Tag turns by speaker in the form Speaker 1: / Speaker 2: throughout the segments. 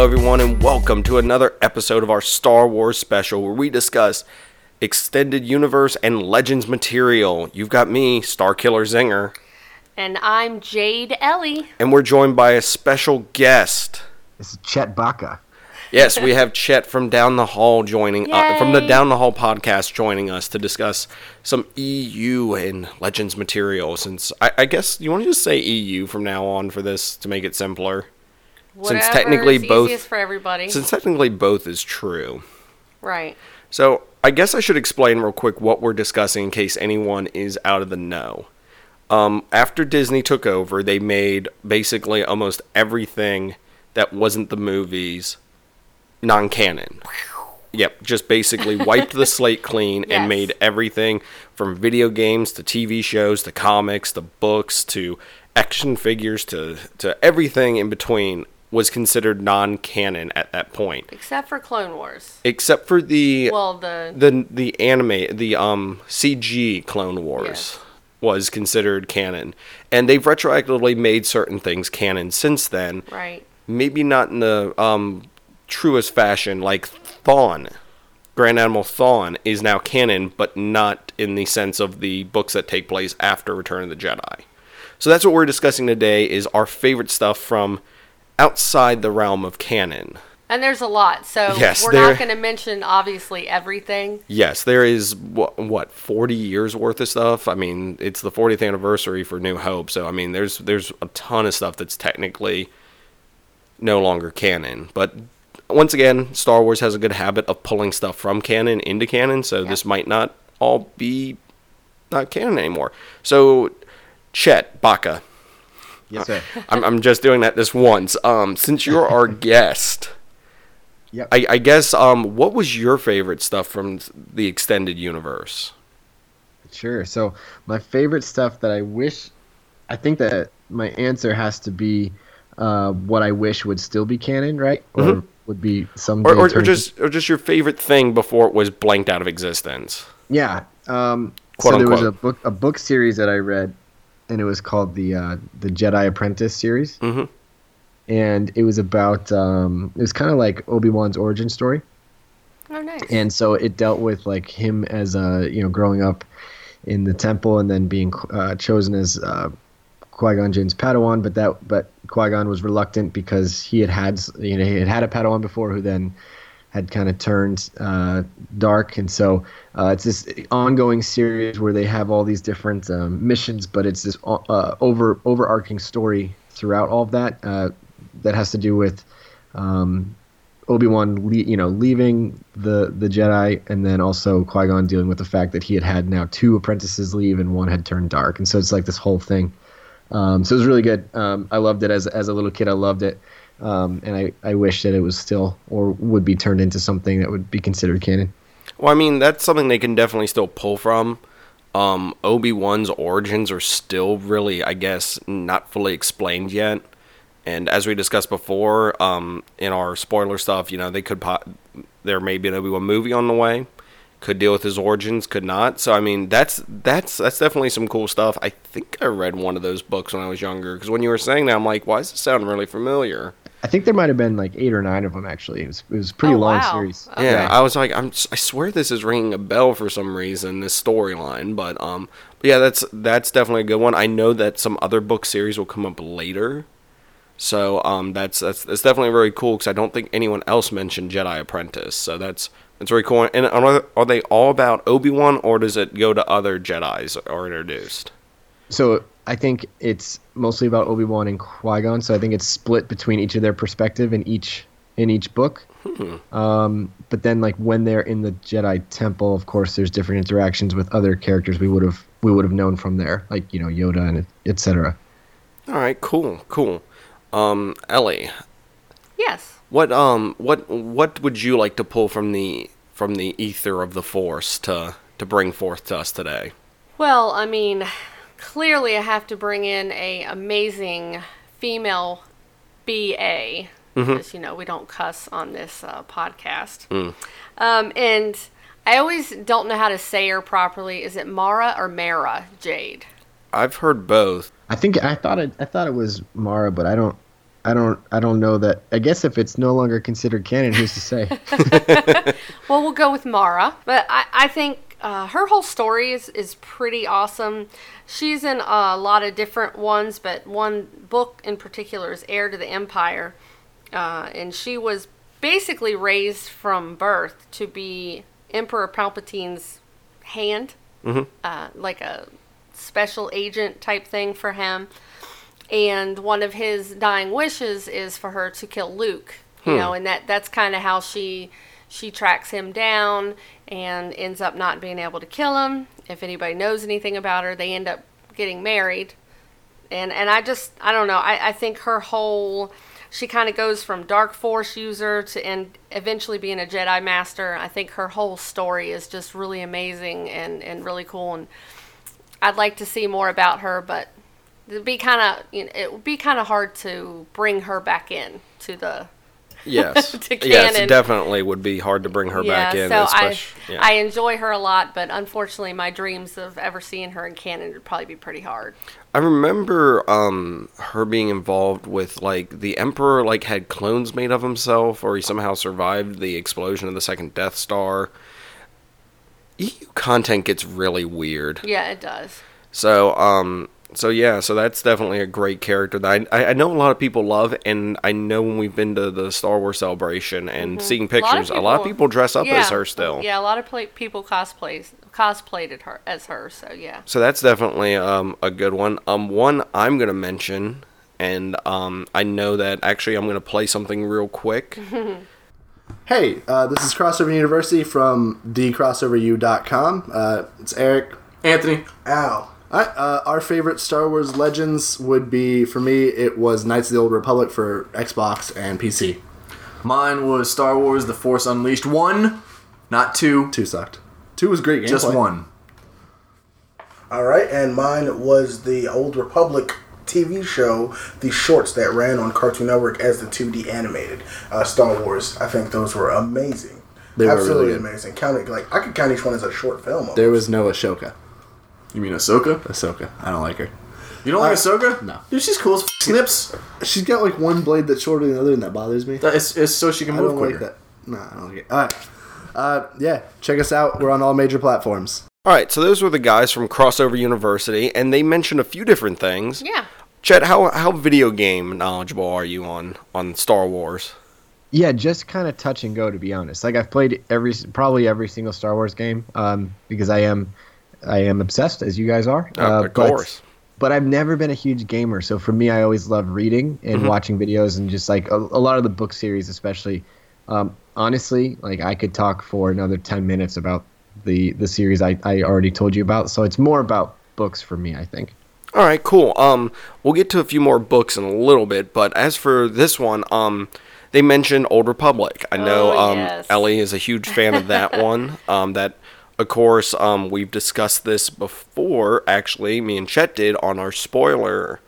Speaker 1: Hello, everyone, and welcome to another episode of our Star Wars special where we discuss extended universe and legends material. You've got me, Star Killer Zinger,
Speaker 2: And I'm Jade Ellie.
Speaker 1: and we're joined by a special guest.
Speaker 3: This is Chet Baca.
Speaker 1: Yes, we have Chet from Down the Hall joining uh, from the Down the Hall podcast joining us to discuss some EU and Legends material. Since I, I guess you want to just say EU from now on for this to make it simpler.
Speaker 2: Whatever
Speaker 1: technically
Speaker 2: is
Speaker 1: both-
Speaker 2: for everybody.
Speaker 1: Since technically both is true.
Speaker 2: right.
Speaker 1: So I guess I should explain real quick what we're discussing in case anyone is out of the know. Um, after Disney took over, they made basically almost everything that wasn't the movies non-canon. Yep, just basically wiped the slate clean and made everything from video games to TV shows to comics to books to action figures to to everything in between was considered non-canon at that point
Speaker 2: Except for Clone Wars.
Speaker 1: except for the
Speaker 2: Well, the
Speaker 1: the the anime the um CG Clone Wars
Speaker 2: Yes.
Speaker 1: was considered canon, and they've retroactively made certain things canon since then.
Speaker 2: right.
Speaker 1: Maybe not in the um truest fashion, like Thrawn. Grand Admiral Thrawn is now canon, but not in the sense of the books that take place after Return of the Jedi. So that's what we're discussing today: is our favorite stuff from outside the realm of canon.
Speaker 2: And there's a lot, so
Speaker 1: Yes,
Speaker 2: we're
Speaker 1: there-
Speaker 2: not going to mention obviously everything.
Speaker 1: Yes, there is what, what 40 years worth of stuff. I mean, it's the 40th anniversary for New Hope, so I mean, there's there's a ton of stuff that's technically no longer canon. But once again, Star Wars has a good habit of pulling stuff from canon into canon, so this might not all be not canon anymore. So, Chet Baca,
Speaker 3: Yes, sir.
Speaker 1: I'm I'm just doing that this once. Um, since you're our guest.
Speaker 3: Yep.
Speaker 1: I, I guess um, what was your favorite stuff from the extended universe?
Speaker 3: Sure. So my favorite stuff that I wish, I think that my answer has to be uh, what I wish would still be canon, right? Or would be some.
Speaker 1: or, or, or just or just your favorite thing before it was blanked out of existence.
Speaker 3: yeah. Um, so there was a book a book series that I read, and it was called the uh, the Jedi Apprentice series,
Speaker 1: Mhm.
Speaker 3: and it was about um, it was kind of like Obi Wan's origin story.
Speaker 2: Oh, nice.
Speaker 3: and so it dealt with like him as a you know growing up in the temple and then being uh, chosen as uh, Qui Gon Jinn's Padawan, but that but Qui Gon was reluctant because he had had you know he had had a Padawan before who then had kind of turned uh, dark, and so uh, it's this ongoing series where they have all these different um, missions, but it's this uh, over overarching story throughout all of that uh, that has to do with um, Obi Wan, le- you know, leaving the the Jedi, and then also Qui Gon dealing with the fact that he had had now two apprentices leave and one had turned dark, and so it's like this whole thing. Um, so it was really good. Um, I loved it as as a little kid. I loved it, um, and I I wish that it was still or would be turned into something that would be considered canon.
Speaker 1: Well, I mean that's something they can definitely still pull from. Um, Obi Wan's origins are still really, I guess, not fully explained yet. And as we discussed before, um, in our spoiler stuff, you know, they could po- there may be an Obi Wan movie on the way. Could deal with his origins, could not. So I mean, that's that's that's definitely some cool stuff. I think I read one of those books when I was younger. Because when you were saying that, I'm like, why does it sound really familiar?
Speaker 3: I think there might have been like eight or nine of them actually. It was it was a pretty
Speaker 2: Oh,
Speaker 3: long
Speaker 2: wow.
Speaker 3: series.
Speaker 2: Okay.
Speaker 1: Yeah, I was like, I'm. I swear this is ringing a bell for some reason. This storyline, but um, but yeah, that's that's definitely a good one. I know that some other book series will come up later, so um, that's that's that's definitely very cool because I don't think anyone else mentioned Jedi Apprentice, so that's that's very cool. And are, are they all about Obi Wan, or does it go to other Jedi's are introduced?
Speaker 3: So I think it's mostly about Obi Wan and Qui Gon. So I think it's split between each of their perspective in each in each book. Um, but then, like when they're in the Jedi Temple, of course, there's different interactions with other characters we would have we would have known from there, like you know Yoda and etc.
Speaker 1: All right, cool, cool. Um, Ellie,
Speaker 2: yes.
Speaker 1: What um what what would you like to pull from the from the ether of the force to to bring forth to us today?
Speaker 2: Well, I mean, clearly I have to bring in a amazing female BA. Because, you know, we don't cuss on this uh, podcast. Um, and I always don't know how to say her properly. Is it Mara or Mara Jade?
Speaker 1: I've heard both.
Speaker 3: I think I thought it I thought it was Mara, but I don't I don't I don't know that. I guess if it's no longer considered canon, who's to say?
Speaker 2: well, we'll go with Mara, but I, I think uh, her whole story is, is pretty awesome. She's in a lot of different ones, but one book in particular is Heir to the Empire, uh, and she was basically raised from birth to be Emperor Palpatine's hand, uh, like a special agent type thing for him. And one of his dying wishes is for her to kill Luke. You hmm. know, and that that's kind of how she she tracks him down and ends up not being able to kill him. If anybody knows anything about her, they end up getting married. And and I just I don't know. I, I think her whole she kind of goes from dark force user to and eventually being a Jedi master. I think her whole story is just really amazing and, and really cool and I'd like to see more about her, but it'd be kind of you know, it would be kind of hard to bring her back in to the
Speaker 1: Yes.
Speaker 2: To
Speaker 1: yes, definitely would be hard to bring her back in.
Speaker 2: so I,
Speaker 1: yeah.
Speaker 2: I enjoy her a lot, but unfortunately, my dreams of ever seeing her in canon would probably be pretty hard.
Speaker 1: I remember um, her being involved with like the Emperor like had clones made of himself, or he somehow survived the explosion of the second Death Star. EU content gets really weird.
Speaker 2: Yeah, it does.
Speaker 1: So um, so yeah, so that's definitely a great character that I, I know a lot of people love, and I know when we've been to the Star Wars celebration and seeing
Speaker 2: Mm-hmm. lot of
Speaker 1: pictures, a lot of
Speaker 2: people-
Speaker 1: people dress up
Speaker 2: yeah,
Speaker 1: as her still.
Speaker 2: Yeah, a lot of pla people cosplays cosplayed at her as her. So yeah.
Speaker 1: So that's definitely um, a good one. Um, one I'm gonna mention, and um, I know that actually I'm gonna play something real quick.
Speaker 4: Hey, uh, this is Crossover University from thecrossoveru.com. Uh, it's Eric.
Speaker 5: Anthony.
Speaker 4: Al. All right, uh, our favorite Star Wars Legends would be, for me, it was Knights of the Old Republic for Xbox and PC.
Speaker 5: Mine was Star Wars The Force Unleashed 1, not 2,
Speaker 4: Two sucked. Two was great gameplay.
Speaker 5: just 1.
Speaker 6: All right, and mine was the Old Republic TV show, the shorts that ran on Cartoon Network as the 2D animated uh, Star Wars. I think those were amazing.
Speaker 4: They were
Speaker 6: Absolutely
Speaker 4: really good.
Speaker 6: amazing. Counting like I could count each one as a short film. almost.
Speaker 4: There was no Ashoka.
Speaker 5: You mean Ahsoka?
Speaker 4: Ahsoka. I don't like her.
Speaker 5: You don't like
Speaker 6: Uh,
Speaker 5: Ahsoka?
Speaker 4: no.
Speaker 5: Dude, she's cool as f- snips.
Speaker 4: She's got like one blade that's shorter than the other, and that bothers me.
Speaker 5: That- It's, it's so she can
Speaker 4: I
Speaker 5: move
Speaker 4: don't
Speaker 5: quicker.
Speaker 4: like that. No, I don't like it. All right. Uh, yeah, check us out. We're on all major platforms.
Speaker 1: All right, so those were the guys from Crossover University, and they mentioned a few different things.
Speaker 2: Yeah.
Speaker 1: Chet, how how video game knowledgeable are you on on Star Wars?
Speaker 3: Yeah, just kind of touch and go to be honest. Like I've played every probably every single Star Wars game um, because I am I am obsessed as you guys are.
Speaker 1: Uh, of
Speaker 3: but-
Speaker 1: course.
Speaker 3: But I've never been a huge gamer, so for me, I always love reading and
Speaker 1: Mm-hmm.
Speaker 3: watching videos and just like a, a lot of the book series, especially. Um, honestly, like I could talk for another ten minutes about the the series I, I already told you about. So it's more about books for me, I think.
Speaker 1: All right, cool. Um, we'll get to a few more books in a little bit, but as for this one, um, they mentioned Old Republic. I know
Speaker 2: Oh,
Speaker 1: um. Ellie is a huge fan of that one. Um, that, of course, um, we've discussed this before. Actually, me and Chet did on our spoiler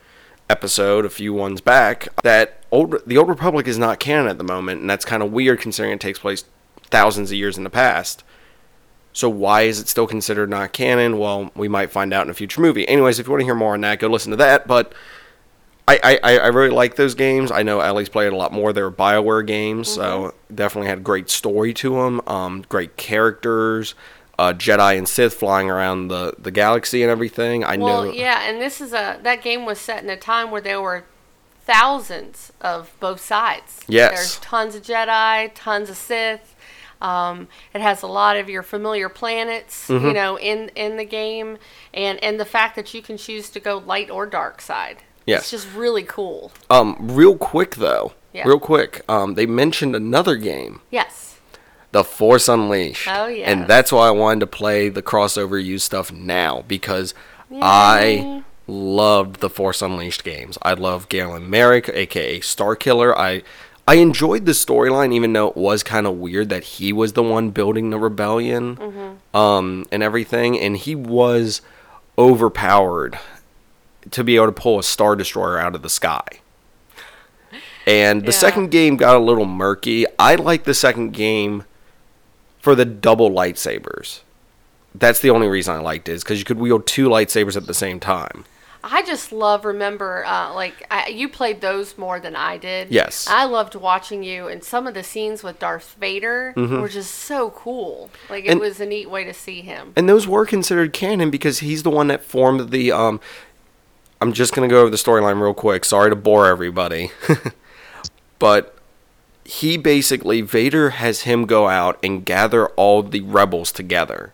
Speaker 1: episode a few ones back. That old the Old Republic is not canon at the moment, and that's kind of weird considering it takes place thousands of years in the past. So why is it still considered not canon? Well, we might find out in a future movie. Anyways, if you want to hear more on that, go listen to that. But I, I, I really like those games. I know Ellie's played a lot more. They were Bioware games, so definitely had great story to them. Um, great characters, uh, Jedi and Sith flying around the, the galaxy and everything. I
Speaker 2: Well,
Speaker 1: know.
Speaker 2: yeah, and this is a that game was set in a time where there were thousands of both sides.
Speaker 1: Yes.
Speaker 2: There's tons of Jedi, tons of Sith. Um, it has a lot of your familiar planets,
Speaker 1: Mm-hmm.
Speaker 2: you know, in in the game, and and the fact that you can choose to go light or dark side.
Speaker 1: Yes.
Speaker 2: It's just really cool.
Speaker 1: Um, real quick though,
Speaker 2: Yeah.
Speaker 1: real quick. Um, they mentioned another game,
Speaker 2: Yes.
Speaker 1: The Force Unleashed.
Speaker 2: Oh, yes.
Speaker 1: And that's why I wanted to play the crossover use stuff now because I loved the Force Unleashed games. I love Galen Marek, aka Starkiller. I I enjoyed the storyline, even though it was kind of weird that he was the one building the rebellion
Speaker 2: Mm-hmm.
Speaker 1: um, and everything, and he was overpowered to be able to pull a star destroyer out of the sky. And the
Speaker 2: Yeah.
Speaker 1: second game got a little murky. I like the second game for the double lightsabers. That's the only reason I liked it, is because you could wield two lightsabers at the same time.
Speaker 2: I just love remember uh, like I, you played those more than I did.
Speaker 1: Yes.
Speaker 2: I loved watching you, and some of the scenes with Darth Vader were just so cool. Like it
Speaker 1: Mm-hmm. And-
Speaker 2: was a neat way to see him.
Speaker 1: and those were considered canon because he's the one that formed the um I'm just going to go over the storyline real quick. Sorry to bore everybody. but he basically Vader has him go out and gather all the rebels together.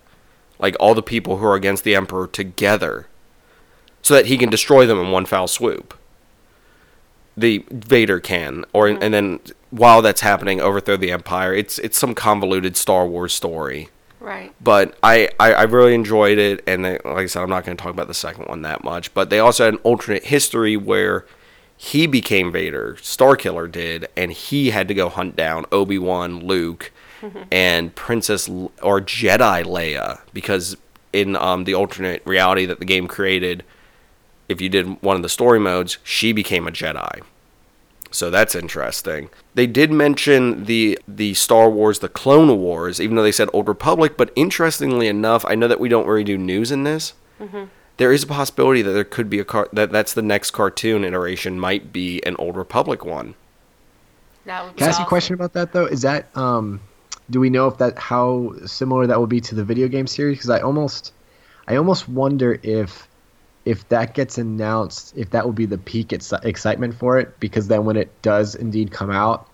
Speaker 1: Like all the people who are against the emperor together so that he can destroy them in one foul swoop. The Vader can or and then while that's happening overthrow the empire. It's it's some convoluted Star Wars story
Speaker 2: Right.
Speaker 1: but I, I, I really enjoyed it and they, like i said i'm not going to talk about the second one that much but they also had an alternate history where he became vader starkiller did and he had to go hunt down obi-wan luke and princess L- or jedi leia because in um, the alternate reality that the game created if you did one of the story modes she became a jedi so that's interesting. They did mention the the Star Wars, the Clone Wars, even though they said Old Republic. But interestingly enough, I know that we don't really do news in this. There is a possibility that there could be a car that that's the next cartoon iteration might be an Old Republic one.
Speaker 2: That would be
Speaker 3: Can I ask you a question about that though? Is that um, do we know if that how similar that will be to the video game series? Because I almost, I almost wonder if, if that gets announced, if that will be the peak ex- excitement for it. Because then when it does indeed come out,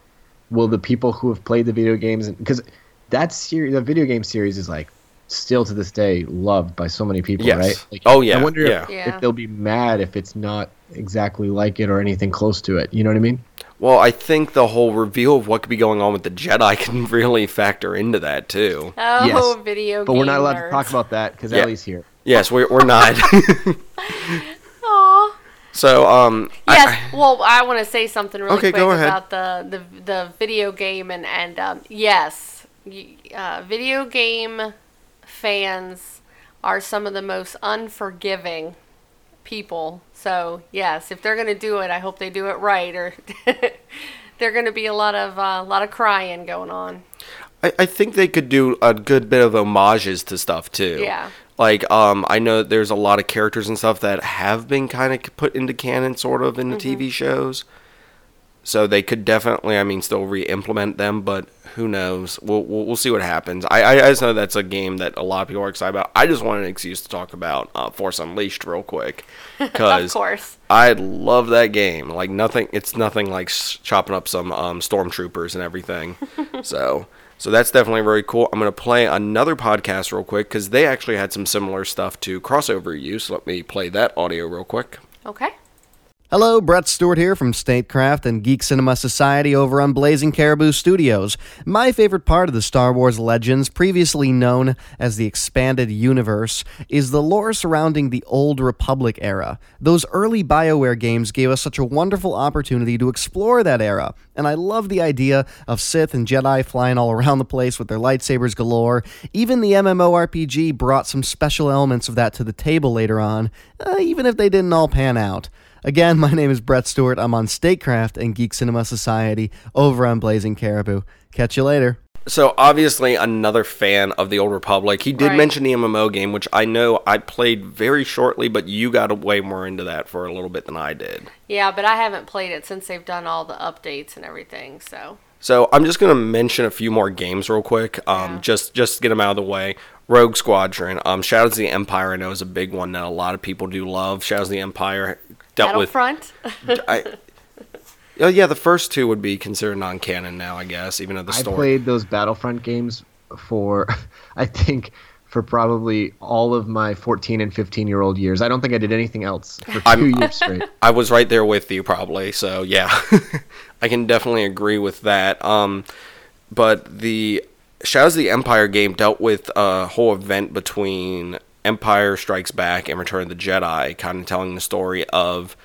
Speaker 3: will the people who have played the video games because that series, the video game series is like still to this day loved by so many people,
Speaker 1: Yes.
Speaker 3: right? Like,
Speaker 1: Oh, yeah,
Speaker 3: I wonder
Speaker 1: yeah.
Speaker 3: if,
Speaker 2: Yeah.
Speaker 3: if they'll be mad if it's not exactly like it or anything close to it. You know what I mean?
Speaker 1: Well, I think the whole reveal of what could be going on with the Jedi can really factor into that too.
Speaker 2: Oh,
Speaker 3: Yes.
Speaker 2: video
Speaker 3: But we're not allowed
Speaker 2: nerds.
Speaker 3: to talk about that because
Speaker 1: Yeah.
Speaker 3: Ellie's here.
Speaker 1: Yes, we're we're not.
Speaker 2: Aw.
Speaker 1: so um, I-
Speaker 2: Yes. well, I want to say something really
Speaker 1: Okay,
Speaker 2: quick
Speaker 1: go ahead.
Speaker 2: about the, the the video game and and um, yes, uh, video game fans are some of the most unforgiving people. So yes, if they're gonna do it, I hope they do it right, or they're gonna be a lot of a lot of crying going on.
Speaker 1: I, I think they could do a good bit of homages to stuff too.
Speaker 2: Yeah.
Speaker 1: Like, um, I know there's a lot of characters and stuff that have been kind of put into canon, sort of, in the TV shows. So they could definitely, I mean, still re-implement them, but who knows? We'll we'll, we'll see what happens. I, I just know that's a game that a lot of people are excited about. I just wanted an excuse to talk about uh, Force Unleashed real quick
Speaker 2: Of
Speaker 1: because
Speaker 2: course.
Speaker 1: I love that game. Like nothing, it's nothing like chopping up some um, stormtroopers and everything. so, so that's definitely very cool. I'm gonna play another podcast real quick because they actually had some similar stuff to crossover use. Let me play that audio real quick.
Speaker 2: Okay.
Speaker 7: Hello, Brett Stewart here from Statecraft and Geek Cinema Society over on Blazing Caribou Studios. My favorite part of the Star Wars Legends, previously known as the Expanded Universe, is the lore surrounding the Old Republic era. Those early BioWare games gave us such a wonderful opportunity to explore that era, and I love the idea of Sith and Jedi flying all around the place with their lightsabers galore. Even the MMORPG brought some special elements of that to the table later on, uh, even if they didn't all pan out. Again, my name is Brett Stewart. I'm on Statecraft and Geek Cinema Society over on Blazing Caribou. Catch you later.
Speaker 1: So obviously another fan of the Old Republic. He did
Speaker 2: Right.
Speaker 1: mention the MMO game, which I know I played very shortly, but you got way more into that for a little bit than I did.
Speaker 2: Yeah, but I haven't played it since they've done all the updates and everything. So
Speaker 1: So I'm just gonna mention a few more games real quick. Um,
Speaker 2: Yeah.
Speaker 1: just just to get them out of the way. Rogue Squadron. Um, Shadows of the Empire. I know is a big one that a lot of people do love. Shadows of the Empire dealt with.
Speaker 2: Battlefront.
Speaker 1: I, oh yeah, the first two would be considered non-canon now, I guess, even though the story
Speaker 3: I
Speaker 1: story.
Speaker 3: played those Battlefront games for, I think, for probably all of my 14 and 15 year old years. I don't think I did anything else for 2
Speaker 1: I'm-
Speaker 3: years straight.
Speaker 1: I was right there with you probably. So yeah, I can definitely agree with that. Um, but the Shadows of the Empire game dealt with a whole event between Empire Strikes Back and Return of the Jedi, kind of telling the story of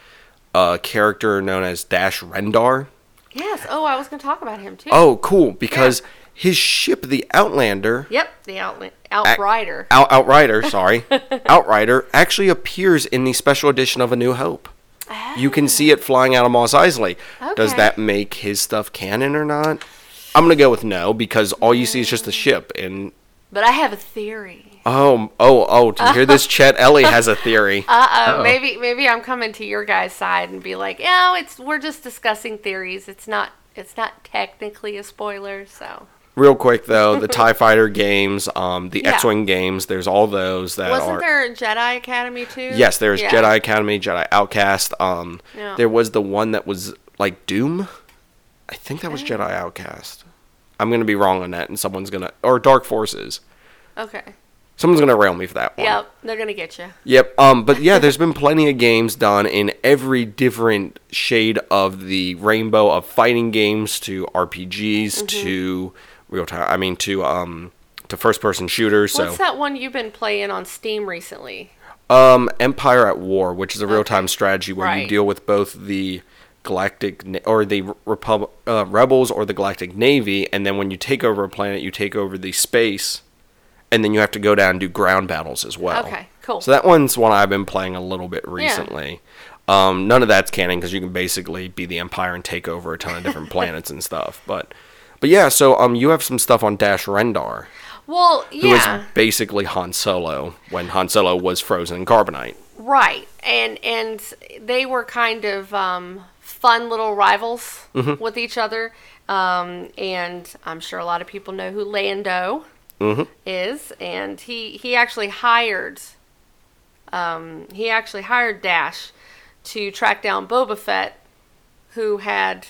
Speaker 1: a character known as Dash Rendar.
Speaker 2: yes. Oh, I was going to talk about him too.
Speaker 1: Oh, cool! Because his ship, the Outlander,
Speaker 2: Yep, the Outla- Outrider.
Speaker 1: Out- Outrider, sorry, Outrider, actually appears in the special edition of A New Hope. You can see it flying out of Mos Eisley. Does that make his stuff canon or not? I'm gonna go with no because all you see is just the ship, and
Speaker 2: But I have a theory.
Speaker 1: Oh, oh, oh! To hear this, Chet Ellie has a theory.
Speaker 2: Uh oh. Maybe maybe I'm coming to your guys' side and be like, yeah, it's we're just discussing theories. It's not it's not technically a spoiler, so
Speaker 1: Real quick though, the Tie Fighter games, um, the
Speaker 2: Yeah.
Speaker 1: X-wing games. There's all those that
Speaker 2: wasn't
Speaker 1: are.
Speaker 2: there Jedi Academy too?
Speaker 1: Yes, there's
Speaker 2: Yeah.
Speaker 1: Jedi Academy, Jedi Outcast. Um,
Speaker 2: Yeah.
Speaker 1: there was the one that was like Doom. I think that was Jedi Outcast. I'm gonna be wrong on that, and someone's gonna or Dark Forces.
Speaker 2: Okay.
Speaker 1: Someone's gonna rail me for that one.
Speaker 2: Yep, they're gonna get you.
Speaker 1: Yep. Um, but yeah, there's been plenty of games done in every different shade of the rainbow of fighting games to RPGs
Speaker 2: Mm-hmm.
Speaker 1: to real time. I mean, to um, to first person shooters.
Speaker 2: What's
Speaker 1: so,
Speaker 2: that one you've been playing on Steam recently?
Speaker 1: um, Empire at War, which is a real time
Speaker 2: Okay.
Speaker 1: strategy where you deal with both the galactic or the Repub- uh, rebels or the galactic navy, and then when you take over a planet, you take over the space, and then you have to go down and do ground battles as well.
Speaker 2: Okay, cool.
Speaker 1: So that one's one I've been playing a little bit recently. Um, none of that's canon because you can basically be the Empire and take over a ton of different planets and stuff. But, but yeah, so um, you have some stuff on Dash Rendar,
Speaker 2: Well,
Speaker 1: who
Speaker 2: yeah.
Speaker 1: is basically Han Solo when Han Solo was frozen in carbonite.
Speaker 2: Right, and and they were kind of um, fun little rivals
Speaker 1: Mm-hmm.
Speaker 2: with each other. Um, and I'm sure a lot of people know who Lando
Speaker 1: Mm-hmm.
Speaker 2: is, and he he actually hired um, he actually hired Dash to track down Boba Fett, who had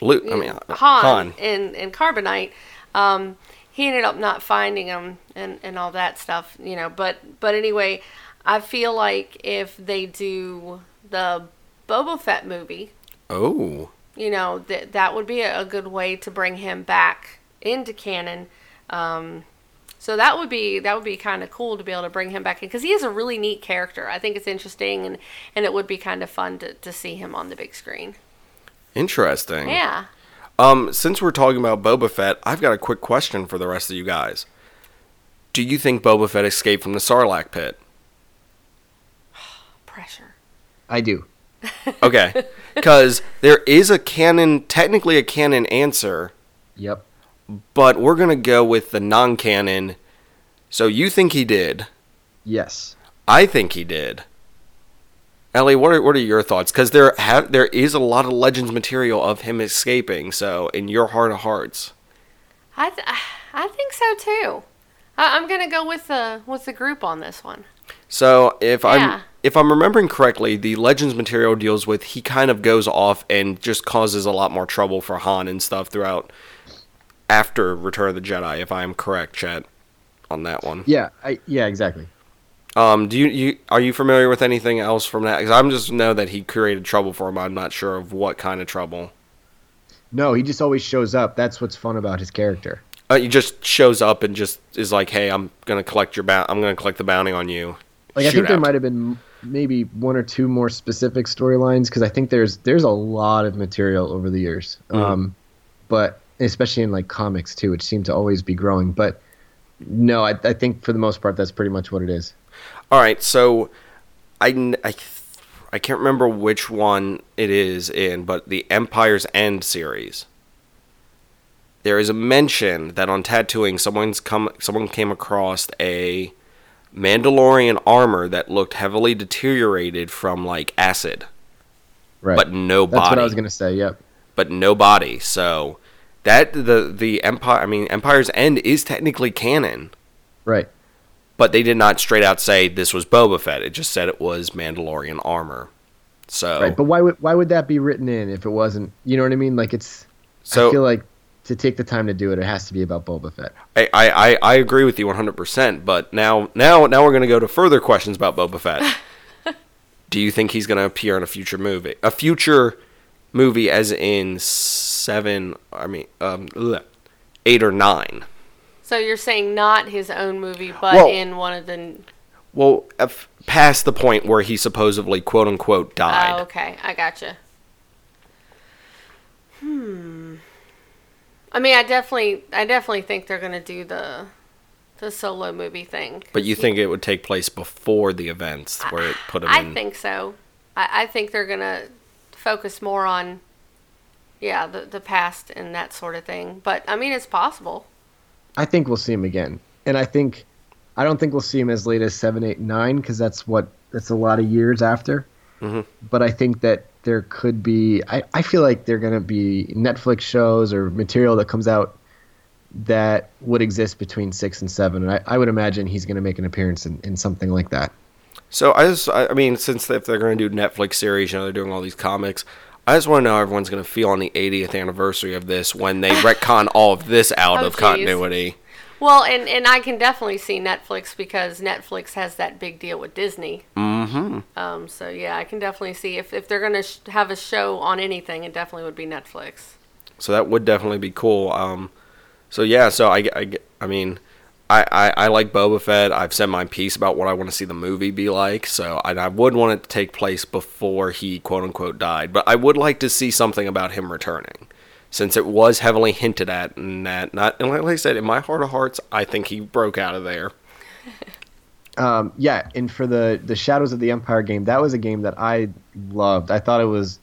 Speaker 1: Luke, I mean, uh,
Speaker 2: Han,
Speaker 1: Han.
Speaker 2: in in Carbonite. Um, he ended up not finding him and, and all that stuff, you know. But but anyway, I feel like if they do the Boba Fett movie,
Speaker 1: Oh,
Speaker 2: you know that that would be a, a good way to bring him back into canon. Um, so that would be that would be kind of cool to be able to bring him back in because he is a really neat character. I think it's interesting and and it would be kind of fun to, to see him on the big screen.
Speaker 1: interesting.
Speaker 2: Yeah.
Speaker 1: Um, since we're talking about Boba Fett, I've got a quick question for the rest of you guys. Do you think Boba Fett escaped from the Sarlacc pit?
Speaker 2: Pressure.
Speaker 3: I do.
Speaker 1: Okay, because there is a canon, technically a canon answer,
Speaker 3: Yep.
Speaker 1: But we're gonna go with the non-canon. So you think he did?
Speaker 3: Yes.
Speaker 1: I think he did. Ellie, what are what are your thoughts? Because there have there is a lot of Legends material of him escaping. So in your heart of hearts,
Speaker 2: I th- I think so too. I- I'm gonna go with the with the group on this one.
Speaker 1: So if
Speaker 2: Yeah.
Speaker 1: I'm if I'm remembering correctly, the Legends material deals with he kind of goes off and just causes a lot more trouble for Han and stuff throughout after Return of the Jedi. If I'm correct, Chet, on that one.
Speaker 3: Yeah. I. Yeah. Exactly.
Speaker 1: Um, do you, you are you familiar with anything else from that? Because I'm just know that he created trouble for him. I'm not sure of what kind of trouble.
Speaker 3: No, he just always shows up. That's what's fun about his character.
Speaker 1: Uh, he just shows up and just is like, "Hey, I'm gonna collect your bounty. I'm gonna collect the bounty on you."
Speaker 3: Like I think there might have been maybe one or two more specific storylines because I think there's there's a lot of material over the years. Um, but especially in like comics too, which seem to always be growing. But no, I, I think for the most part that's pretty much what it is.
Speaker 1: All right, so I, I, I can't remember which one it is in, but the Empire's End series. There is a mention that on Tatooine, someone's come, someone came across a Mandalorian armor that looked heavily deteriorated from like acid,
Speaker 3: Right.
Speaker 1: but no
Speaker 3: that's
Speaker 1: body.
Speaker 3: That's what I was gonna say. Yep.
Speaker 1: but no body. So that the the Empire, I mean, Empire's End is technically canon.
Speaker 3: Right.
Speaker 1: But they did not straight out say this was Boba Fett. It just said it was Mandalorian armor. So,
Speaker 3: Right. But why would why would that be written in if it wasn't? You know what I mean? Like it's.
Speaker 1: so
Speaker 3: I feel like to take the time to do it, it has to be about Boba Fett.
Speaker 1: I, I, I, agree with you 100%. But now now now we're going to go to further questions about Boba Fett. Do you think he's going to appear in a future movie? A future movie, as in seven? I mean, um, eight or nine.
Speaker 2: So you're saying not his own movie, but
Speaker 1: Well-
Speaker 2: in one of the.
Speaker 1: Well, f- past the point where he supposedly quote unquote died.
Speaker 2: Oh, okay, I gotcha. Hmm. I mean, I definitely, I definitely think they're gonna do the, the solo movie thing.
Speaker 1: But you think it would take place before the events where it put him
Speaker 2: I
Speaker 1: in?
Speaker 2: think so. I, I think they're gonna focus more on, yeah, the the past and that sort of thing. But I mean, it's possible.
Speaker 3: I think we'll see him again. and I think I don't think we'll see him as late as seven, eight, nine because that's what that's a lot of years after.
Speaker 1: Mm-hmm.
Speaker 3: But I think that there could be. I, I feel like there are going to be Netflix shows or material that comes out that would exist between six and seven, and I, I would imagine he's going to make an appearance in, in something like that.
Speaker 1: So I just, I I mean, since if they're going to do Netflix series, you know, they're doing all these comics. I just want to know how everyone's going to feel on the 80th anniversary of this when they retcon all of this out
Speaker 2: Oh,
Speaker 1: of
Speaker 2: geez.
Speaker 1: continuity.
Speaker 2: Well, and, and I can definitely see Netflix because Netflix has that big deal with Disney.
Speaker 1: Mm-hmm.
Speaker 2: Um, so yeah, I can definitely see if, if they're gonna sh- have a show on anything, it definitely would be Netflix.
Speaker 1: So that would definitely be cool. Um, so yeah, so I, I, I mean, I, I, I like Boba Fett. I've said my piece about what I want to see the movie be like. So and I would want it to take place before he quote unquote died. But I would like to see something about him returning, since it was heavily hinted at. And that not and like I said, in my heart of hearts, I think he broke out of there.
Speaker 3: Um, yeah, and for the the Shadows of the Empire game, that was a game that I loved. I thought it was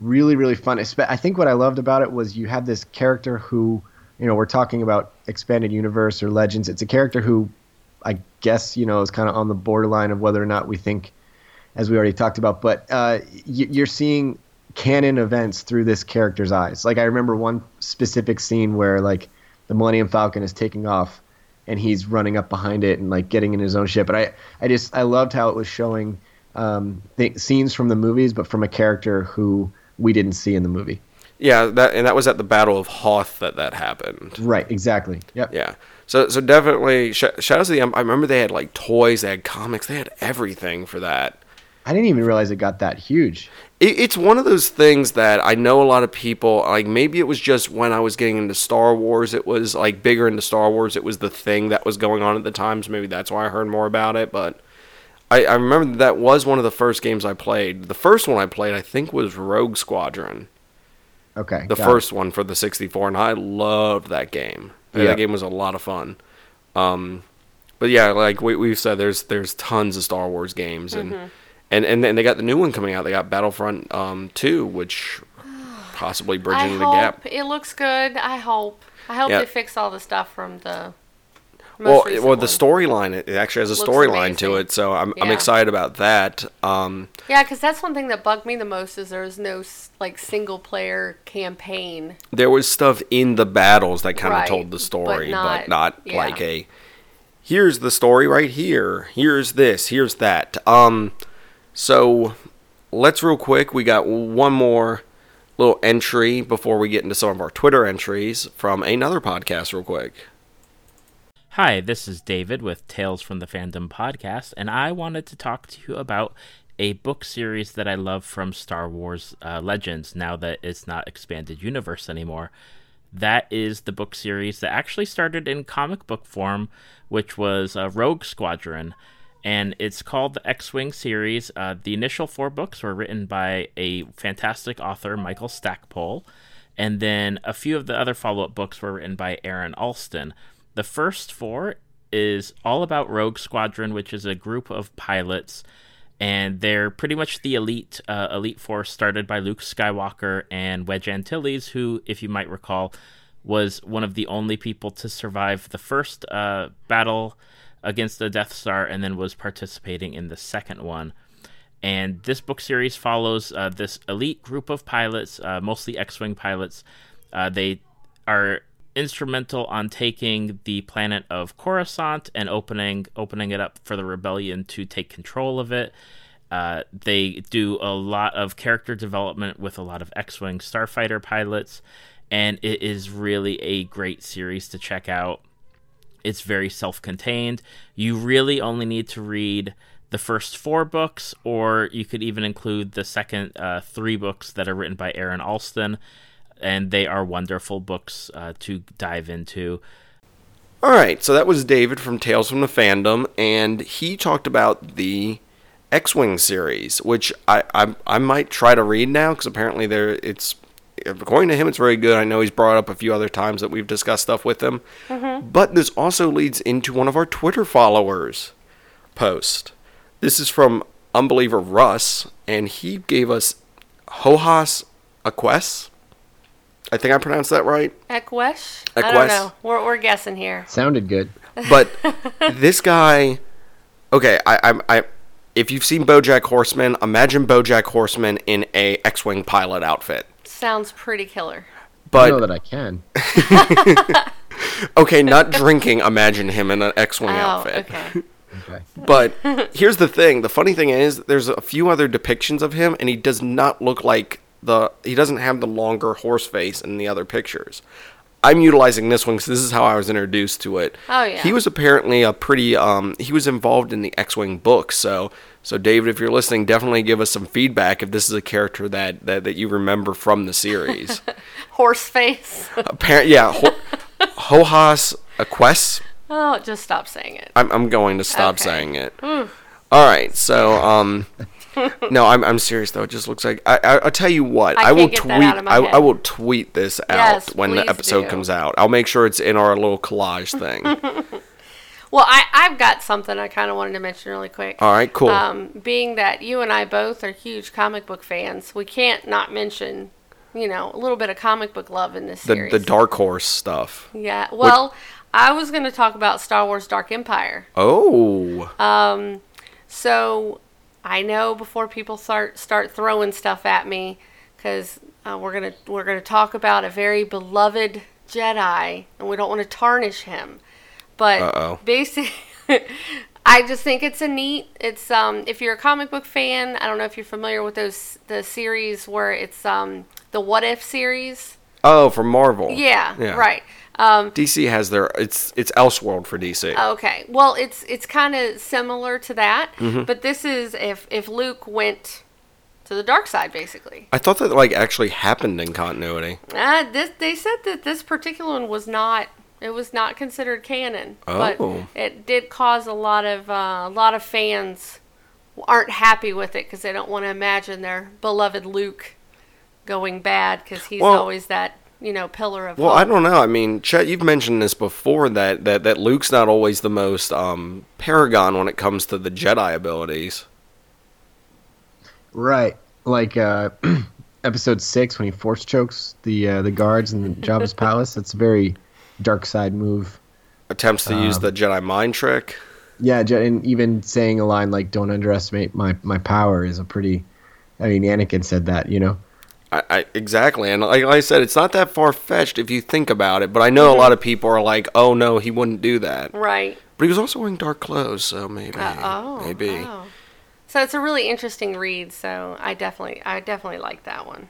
Speaker 3: really really fun. I think what I loved about it was you had this character who, you know, we're talking about expanded universe or legends. It's a character who, I guess, you know, is kind of on the borderline of whether or not we think, as we already talked about. But uh, you're seeing canon events through this character's eyes. Like I remember one specific scene where like the Millennium Falcon is taking off and he's running up behind it and like getting in his own ship. But I, I just I loved how it was showing um, th- scenes from the movies, but from a character who we didn't see in the movie.
Speaker 1: Yeah, that and that was at the Battle of Hoth that that happened.
Speaker 3: Right. Exactly. Yep.
Speaker 1: Yeah. So so definitely Sh- Shadows of the I remember they had like toys, they had comics, they had everything for that.
Speaker 3: I didn't even realize it got that huge.
Speaker 1: It, it's one of those things that I know a lot of people like. Maybe it was just when I was getting into Star Wars, it was like bigger into Star Wars. It was the thing that was going on at the time, so maybe that's why I heard more about it. But I, I remember that was one of the first games I played. The first one I played, I think, was Rogue Squadron,
Speaker 3: Okay.
Speaker 1: the
Speaker 3: got it.
Speaker 1: first one for the 64, and I loved that game.
Speaker 3: Yeah.
Speaker 1: That game was a lot of fun. Um, but yeah, like we, we've said, there's there's tons of Star Wars games, and and and then they got the new one coming out. They got Battlefront um, 2, which possibly
Speaker 2: I
Speaker 1: bridging the
Speaker 2: hope
Speaker 1: gap.
Speaker 2: it looks good. I hope. I hope
Speaker 1: Yeah.
Speaker 2: they fix all the stuff from the.
Speaker 1: Well, well, the storyline it actually has a storyline to it, so I'm I'm excited about that. Um,
Speaker 2: Yeah, because that's one thing that bugged me the most is there was no like single player campaign.
Speaker 1: there was stuff in the battles that kind of
Speaker 2: Right,
Speaker 1: told the story, but
Speaker 2: not-
Speaker 1: not,
Speaker 2: yeah.
Speaker 1: like a here's the story right here. Here's this. Here's that. Um, so let's real quick. We got one more little entry before we get into some of our Twitter entries from another podcast, real quick.
Speaker 8: Hi, this is David with Tales from the Fandom podcast, and I wanted to talk to you about a book series that I love from Star Wars uh, Legends now that it's not expanded universe anymore. That is the book series that actually started in comic book form, which was uh, Rogue Squadron, and it's called the X Wing series. Uh, the initial four books were written by a fantastic author, Michael Stackpole, and then a few of the other follow up books were written by Aaron Allston. The first four is all about Rogue Squadron, which is a group of pilots, and they're pretty much the elite uh, elite force started by Luke Skywalker and Wedge Antilles, who, if you might recall, was one of the only people to survive the first uh, battle against the Death Star, and then was participating in the second one. And this book series follows uh, this elite group of pilots, uh, mostly X-wing pilots. Uh, they are instrumental on taking the planet of Coruscant and opening opening it up for the rebellion to take control of it. Uh, they do a lot of character development with a lot of X-wing starfighter pilots, and it is really a great series to check out. It's very self-contained. You really only need to read the first four books, or you could even include the second uh, three books that are written by Aaron Allston, and they are wonderful books uh, to dive into.
Speaker 1: All right, so that was David from Tales from the Fandom, and he talked about the X-wing series, which I I, I might try to read now because apparently there it's according to him it's very good. I know he's brought up a few other times that we've discussed stuff with him, but this also leads into one of our Twitter followers post. This is from Unbeliever Russ, and he gave us Hojas Aques. I think I pronounced that right.
Speaker 2: Ekwesh? I don't know. We're, we're guessing here.
Speaker 3: Sounded good.
Speaker 1: But this guy, okay, I, I'm I. If you've seen BoJack Horseman, imagine BoJack Horseman in a X-wing pilot outfit.
Speaker 2: Sounds pretty killer.
Speaker 3: But I know that I can.
Speaker 1: okay, not drinking. Imagine him in an X-wing
Speaker 2: Oh,
Speaker 1: outfit.
Speaker 2: okay.
Speaker 3: Okay.
Speaker 1: But here's the thing: the funny thing is, there's a few other depictions of him, and he does not look like the. He doesn't have the longer horse face in the other pictures. I'm utilizing this one because this is how I was introduced to it.
Speaker 2: Oh, yeah.
Speaker 1: He was apparently a pretty. Um, he was involved in the X-wing book, so so David, if you're listening, definitely give us some feedback if this is a character that that, that you remember from the series.
Speaker 2: Horse face.
Speaker 1: Apparent, yeah, Ho- Hojas Aquest.
Speaker 2: Oh, just stop saying it.
Speaker 1: I'm, I'm going to stop
Speaker 2: Okay.
Speaker 1: saying it. All right, so um, no, I'm, I'm serious though. It just looks like I, I I'll tell you what
Speaker 2: I
Speaker 1: I, will tweet
Speaker 2: that out of my
Speaker 1: I, I will tweet this out
Speaker 2: Yes,
Speaker 1: when the episode
Speaker 2: do.
Speaker 1: comes out. I'll make sure it's in our little collage thing.
Speaker 2: Well, I, I've got something I kind of wanted to mention really quick.
Speaker 1: All right, cool.
Speaker 2: Um, being that you and I both are huge comic book fans, we can't not mention, you know, a little bit of comic book love in this
Speaker 1: the
Speaker 2: series.
Speaker 1: the Dark Horse stuff.
Speaker 2: Yeah. Well, I was going to talk about Star Wars Dark Empire.
Speaker 1: Oh, Um,
Speaker 2: So I know before people start start throwing stuff at me, because uh, we're gonna we're gonna talk about a very beloved Jedi, and we don't want to tarnish him. But
Speaker 1: Uh-oh.
Speaker 2: basically, I just think it's a neat. It's um if you're a comic book fan, I don't know if you're familiar with those the series where it's um the What If series.
Speaker 1: oh, from Marvel.
Speaker 2: Yeah,
Speaker 1: Yeah.
Speaker 2: right. Um,
Speaker 1: DC has their it's it's Elseworld for DC.
Speaker 2: Okay. Well, it's it's kind of similar to that,
Speaker 1: Mm-hmm.
Speaker 2: but this is if if Luke went to the dark side, basically.
Speaker 1: I thought that like actually happened in continuity.
Speaker 2: Uh, this they said that this particular one was not. It was not considered canon,
Speaker 1: Oh.
Speaker 2: but it did cause a lot of uh, a lot of fans aren't happy with it because they don't want to imagine their beloved Luke going bad because he's
Speaker 1: Well-
Speaker 2: always that you know pillar of
Speaker 1: Well,
Speaker 2: hope.
Speaker 1: I don't know. I mean, Chet, you've mentioned this before that, that, that Luke's not always the most um, paragon when it comes to the Jedi abilities.
Speaker 3: Right. Like uh, episode six when he force chokes the uh, the guards in the Jabba's palace. That's a very dark side move.
Speaker 1: Attempts to use
Speaker 3: Um,
Speaker 1: the Jedi mind trick.
Speaker 3: Yeah, and even saying a line like "Don't underestimate my my power" is a pretty. I mean, Anakin said that, you know.
Speaker 1: I, I, exactly, and like, I said, it's not that far fetched if you think about it. But I know a lot of people are like, "Oh no, he wouldn't do that."
Speaker 2: right.
Speaker 1: But he was also wearing dark clothes, so maybe,
Speaker 2: Uh, oh,
Speaker 1: maybe.
Speaker 2: oh. So it's a really interesting read. So I definitely, I definitely like that one.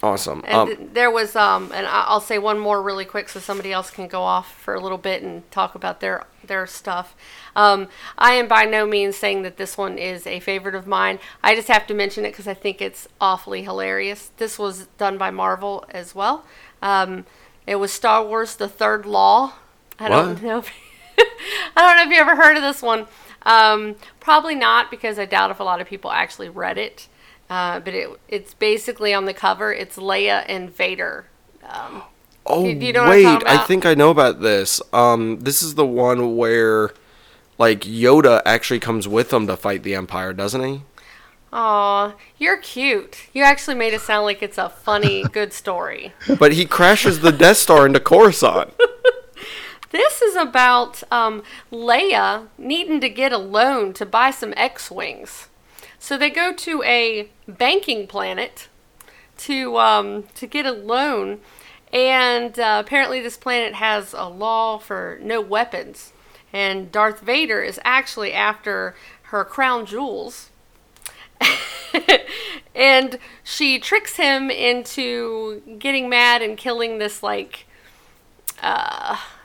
Speaker 1: Awesome.
Speaker 2: And
Speaker 1: Um,
Speaker 2: th- there was, um, and I'll say one more really quick, so somebody else can go off for a little bit and talk about their their stuff. Um, I am by no means saying that this one is a favorite of mine. I just have to mention it because I think it's awfully hilarious. This was done by Marvel as well. Um, it was Star Wars: The Third Law. I don't know. If, I don't know if you ever heard of this one. Um, probably not because I doubt if a lot of people actually read it. Uh, but it it's basically on the cover. It's Leia and Vader. Um,
Speaker 1: oh
Speaker 2: do you know
Speaker 1: wait, I think I know about this. Um, this is the one where, like, Yoda actually comes with them to fight the Empire, doesn't he?
Speaker 2: Aw, you're cute. You actually made it sound like it's a funny, good story.
Speaker 1: But he crashes the Death Star into Coruscant.
Speaker 2: This is about um, Leia needing to get a loan to buy some X Wings. So they go to a banking planet to, um, to get a loan. And uh, apparently, this planet has a law for no weapons. And Darth Vader is actually after her crown jewels. and she tricks him into getting mad and killing this, like,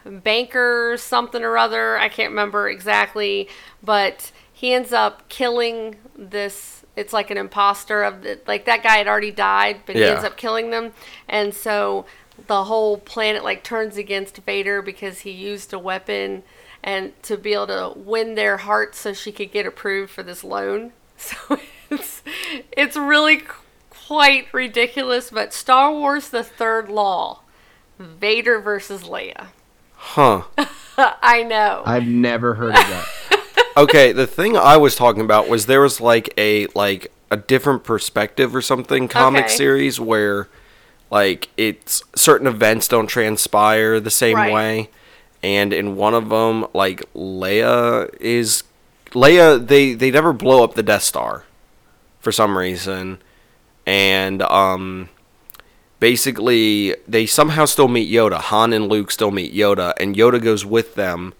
Speaker 2: banker something or other. I can't remember exactly, but he ends up killing this. It's like an imposter of the, like that guy had already died, but he ends up killing them, and so the whole planet like turns against Vader because he used a weapon and to be able to win their hearts so she could get approved for this loan. So it's it's really quite ridiculous, but Star Wars: The Third Law, Vader versus Leia.
Speaker 1: Huh.
Speaker 2: I know.
Speaker 3: I've never heard of that.
Speaker 1: Okay, the thing I was talking about was there was like a like a different perspective or something comic
Speaker 2: Okay.
Speaker 1: series where like it's certain events don't transpire the same
Speaker 2: Right.
Speaker 1: way. and in one of them, like Leia is Leia. They they never blow up the Death Star for some reason, and um, basically they somehow still meet Yoda. Han and Luke still meet Yoda, and Yoda goes with them.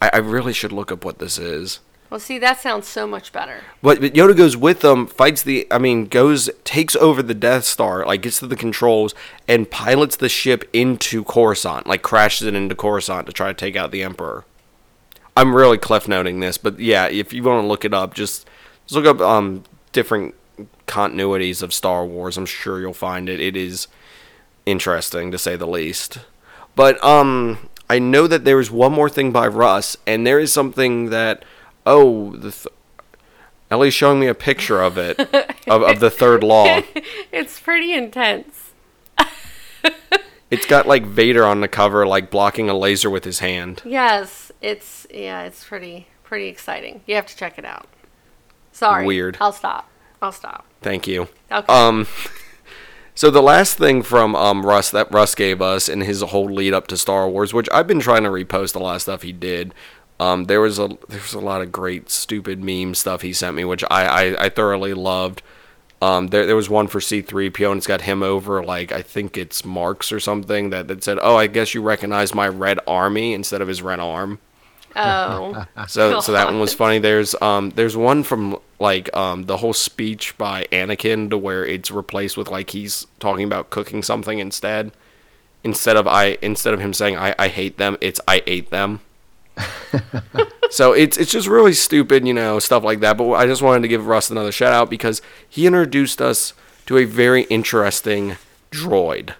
Speaker 1: I, I really should look up what this is.
Speaker 2: Well, see, that sounds so much better.
Speaker 1: But, but Yoda goes with them, fights the. I mean, goes takes over the Death Star, like gets to the controls and pilots the ship into Coruscant, like crashes it into Coruscant to try to take out the Emperor. I'm really cliff noting this, but yeah, if you want to look it up, just, just look up um different continuities of Star Wars. I'm sure you'll find it. It is interesting to say the least. But um, I know that there is one more thing by Russ, and there is something that oh the. Th- Ellie's showing me a picture of it, of, of the third law.
Speaker 2: It's pretty intense.
Speaker 1: It's got like Vader on the cover, like blocking a laser with his hand.
Speaker 2: Yes, it's yeah, it's pretty pretty exciting. You have to check it out. Sorry.
Speaker 1: Weird.
Speaker 2: I'll stop. I'll stop.
Speaker 1: Thank you.
Speaker 2: Okay.
Speaker 1: Um, so the last thing from um Russ that Russ gave us in his whole lead up to Star Wars, which I've been trying to repost a lot of stuff he did. Um, there was a there was a lot of great stupid meme stuff he sent me, which I I, I thoroughly loved. Um, there there was one for C three PO and it's got him over like I think it's Marks or something that that said, oh I guess you recognize my red army instead of his red arm.
Speaker 2: oh.
Speaker 1: So so that one was funny. There's um there's one from like um the whole speech by Anakin to where it's replaced with like he's talking about cooking something instead. Instead of I instead of him saying I, I hate them, it's I ate them. so it's it's just really stupid, you know, stuff like that. But I just wanted to give Russ another shout out because he introduced us to a very interesting droid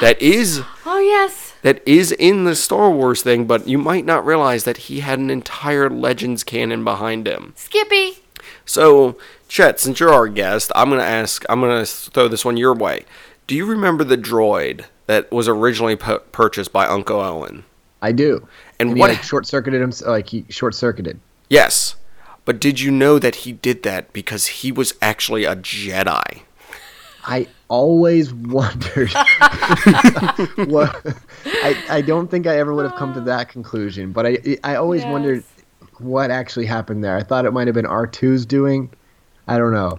Speaker 1: that is
Speaker 2: Oh yes.
Speaker 1: that is in the Star Wars thing, but you might not realize that he had an entire Legends canon behind him.
Speaker 2: Skippy.
Speaker 1: So, Chet, since you're our guest, I'm gonna ask. I'm gonna throw this one your way. Do you remember the droid that was originally pu- purchased by Uncle Owen?
Speaker 3: I do.
Speaker 1: And
Speaker 3: And, he
Speaker 1: what-
Speaker 3: like short circuited him, like he short circuited.
Speaker 1: Yes, but did you know that he did that because he was actually a Jedi?
Speaker 3: I always wondered. what I I don't think I ever would have come to that conclusion, but I I always
Speaker 2: Yes.
Speaker 3: wondered what actually happened there. I thought it might have been R2's doing. I don't know.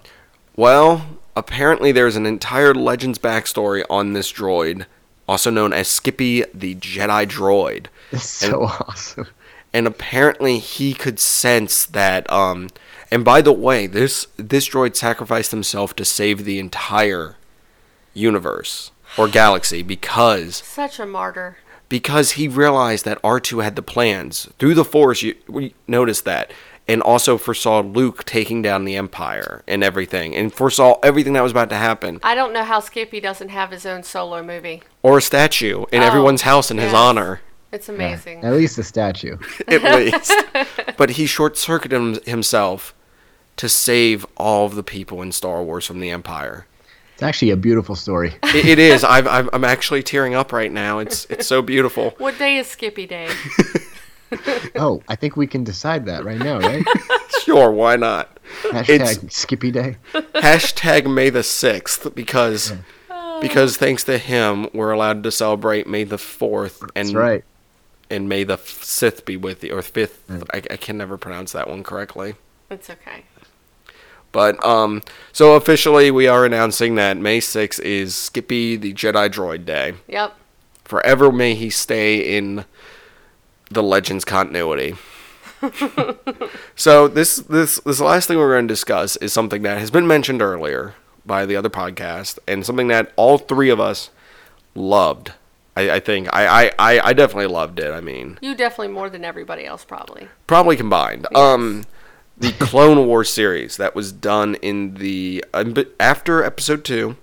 Speaker 1: Well, apparently there's an entire Legends backstory on this droid, also known as Skippy the Jedi Droid.
Speaker 3: It's so awesome.
Speaker 1: and apparently he could sense that um and by the way this this droid sacrificed himself to save the entire universe or galaxy because
Speaker 2: Such a martyr.
Speaker 1: Because he realized that R2 had the plans through the force you we noticed that and also foresaw Luke taking down the empire and everything and foresaw everything that was about to happen
Speaker 2: I don't know how Skippy doesn't have his own solo movie.
Speaker 1: or a statue in
Speaker 2: Oh,
Speaker 1: everyone's house in his honor
Speaker 2: It's amazing.
Speaker 3: At least a statue.
Speaker 1: at least. But he short circuited himself to save all of the people in Star Wars from the Empire.
Speaker 3: It's actually a beautiful story.
Speaker 1: It, it is. I've, I'm, I'm actually tearing up right now. It's it's so beautiful.
Speaker 2: What day is Skippy Day?
Speaker 3: Oh, I think we can decide that right now, right?
Speaker 1: Sure, why not?
Speaker 3: Hashtag Skippy Day.
Speaker 1: Hashtag May the sixth because oh. because thanks to him we're allowed to celebrate May the fourth and
Speaker 3: That's right.
Speaker 1: and May the sixth be with you or fifth. I, I can never pronounce that one correctly.
Speaker 2: It's okay.
Speaker 1: But um, so officially we are announcing that May 6th is Skippy the Jedi Droid Day.
Speaker 2: Yep.
Speaker 1: Forever may he stay in the Legends continuity. so this this this last thing we're going to discuss is something that has been mentioned earlier by the other podcast, and something that all three of us loved. I, I think I, I, I I definitely loved it. I mean,
Speaker 2: You definitely more than everybody else, probably.
Speaker 1: probably combined. Um, the Clone Wars series that was done in the um, after Episode 2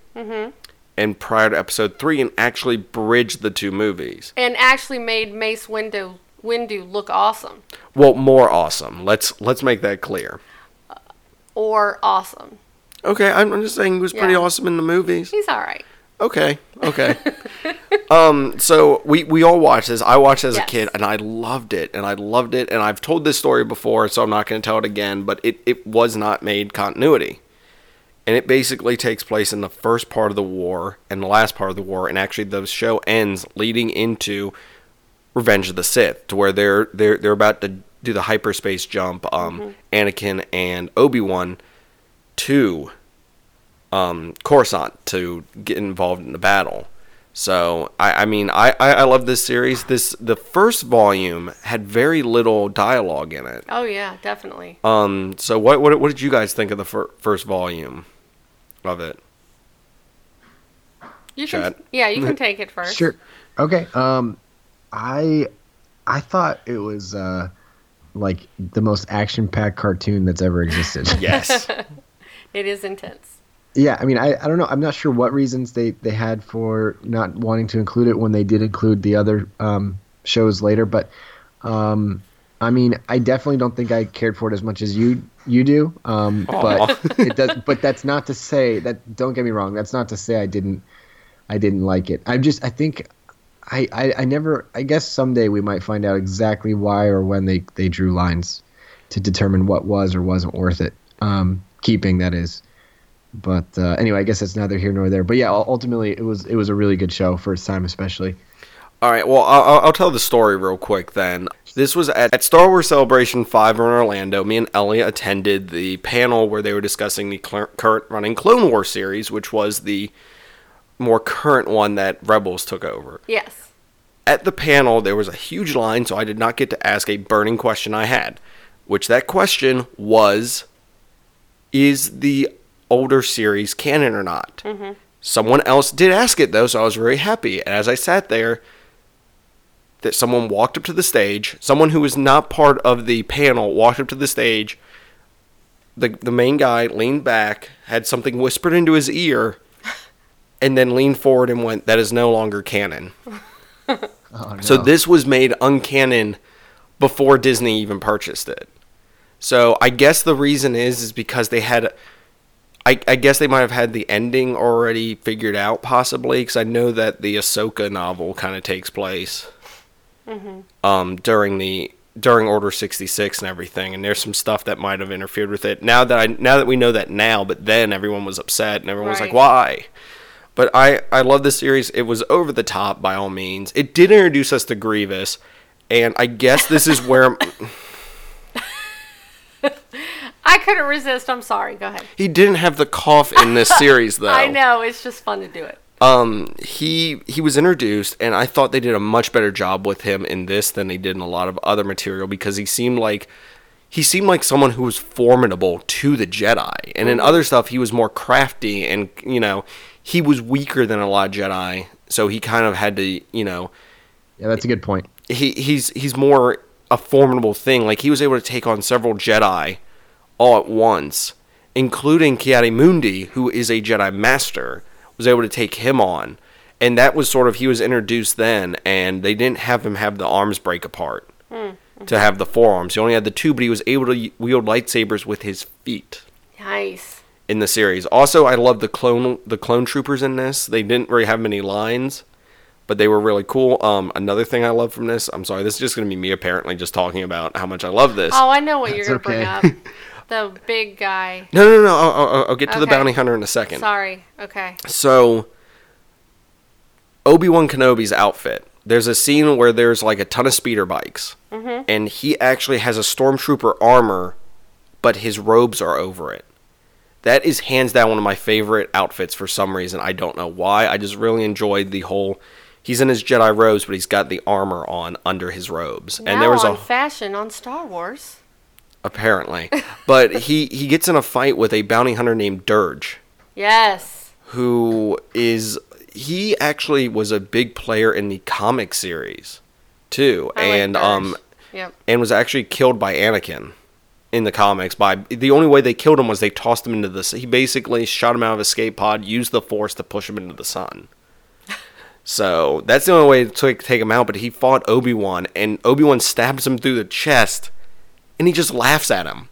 Speaker 1: and prior to Episode three, and actually bridged the two movies.
Speaker 2: And actually made Mace Windu Windu look awesome
Speaker 1: Well, more awesome. Let's let's make that clear.
Speaker 2: or awesome.
Speaker 1: Okay, I'm, I'm just saying he was pretty awesome in the movies.
Speaker 2: He's all right.
Speaker 1: Okay, okay. um, so we we all watched this. I watched it as
Speaker 2: Yes.
Speaker 1: a kid, and I loved it, and I loved it, and I've told this story before, so I'm not going to tell it again. But it it was not made continuity, and it basically takes place in the first part of the war and the last part of the war, and actually the show ends leading into Revenge of the Sith, to where they're they're they're about to do the hyperspace jump. Um, Anakin and Obi Wan to um, Coruscant to get involved in the battle. So I, I mean I, I, I love this series. This the first volume had very little dialogue in it.
Speaker 2: Oh yeah, definitely.
Speaker 1: Um, so what what what did you guys think of the fir- first volume of it?
Speaker 2: You can, yeah, you can take it first.
Speaker 3: Sure. Okay. Um, I I thought it was uh like the most action-packed cartoon that's ever existed.
Speaker 1: Yes.
Speaker 2: It is intense.
Speaker 3: Yeah. I mean, I, I don't know. I'm not sure what reasons they they had for not wanting to include it when they did include the other um shows later, but um. I mean, I definitely don't think I cared for it as much as you you do. Um, but it does. But that's not to say that. Don't get me wrong. That's not to say I didn't. I didn't like it. I'm just. I think. I, I, I never. I guess someday we might find out exactly why or when they they drew lines to determine what was or wasn't worth it. Um, keeping that is. But uh, anyway, I guess that's neither here nor there. But yeah, ultimately it was it was a really good show first time especially.
Speaker 1: All right. Well, I'll, I'll- I'll tell the story real quick then. This was at, at Star Wars Celebration 5 in Orlando. Me and Elliot attended the panel where they were discussing the cl- current running Clone War series, which was the more current one that Rebels took over.
Speaker 2: Yes.
Speaker 1: At the panel, there was a huge line, so I did not get to ask a burning question I had, which that question was Is the older series canon or not? Mm-hmm. Someone else did ask it, though, so I was very happy. And as I sat there, that someone walked up to the stage, someone who was not part of the panel walked up to the stage. The, the main guy leaned back, had something whispered into his ear, and then leaned forward and went, That is no longer canon. Oh, so this was made uncanon before Disney even purchased it. So I guess the reason is is because they had, I, I guess they might have had the ending already figured out possibly because I know that the Ahsoka novel kind of takes place, um, during the during Order sixty six and everything, and there's some stuff that might have interfered with it. Now that I now that we know that now, but then everyone was upset and everyone was like, why? But I, I love this series. It was over the top by all means. It did introduce us to Grievous, and I guess this is where
Speaker 2: I couldn't resist. I'm sorry. Go ahead.
Speaker 1: he didn't have the cough in this series though.
Speaker 2: I know. It's just fun to do it.
Speaker 1: Um, he he was introduced, and I thought they did a much better job with him in this than they did in a lot of other material because he seemed like he seemed like someone who was formidable to the Jedi, and in other stuff he was more crafty, and you know he was weaker than a lot of Jedi, so he kind of had to you know
Speaker 3: Yeah, that's a good point.
Speaker 1: he he's he's more a formidable thing. Like he was able to take on several Jedi all at once, including Ki-Adi-Mundi, who is a Jedi Master, was able to take him on. And that was sort of he was introduced then, and they didn't have him have the arms break apart to have the forearms. He only had the two, but he was able to wield lightsabers with his feet
Speaker 2: Nice.
Speaker 1: in the series. Also, I love the clone the clone troopers in this. They didn't really have many lines, but they were really cool. Um, another thing I love from this, I'm sorry, this is just gonna be me apparently just talking about how much I love this.
Speaker 2: Oh, I know what you're going to
Speaker 3: okay.
Speaker 2: bring up. The big guy.
Speaker 1: No, no, no. I'll, I'll, I'll get to the bounty hunter in a second.
Speaker 2: Sorry. Okay.
Speaker 1: So, Obi Wan Kenobi's outfit. There's a scene where there's like a ton of speeder bikes, mm-hmm. and he actually has a stormtrooper armor, but his robes are over it. That is hands down one of my favorite outfits for some reason. I don't know why. I just really enjoyed the whole. He's in his Jedi robes, but he's got the armor on under his robes,
Speaker 2: now
Speaker 1: and there was
Speaker 2: on
Speaker 1: a
Speaker 2: fashion on Star Wars.
Speaker 1: Apparently, but he he gets in a fight with a bounty hunter named Durge.
Speaker 2: Yes.
Speaker 1: who is he actually was a big player in the comic series too
Speaker 2: I
Speaker 1: and
Speaker 2: Durge.
Speaker 1: um
Speaker 2: Yep.
Speaker 1: and was actually killed by Anakin in the comics by the only way they killed him was they tossed him into the he basically shot him out of a escape pod used the force to push him into the sun so that's the only way to take, take him out but he fought Obi-Wan and Obi-Wan stabs him through the chest and he just laughs at him